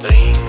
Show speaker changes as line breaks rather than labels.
thing.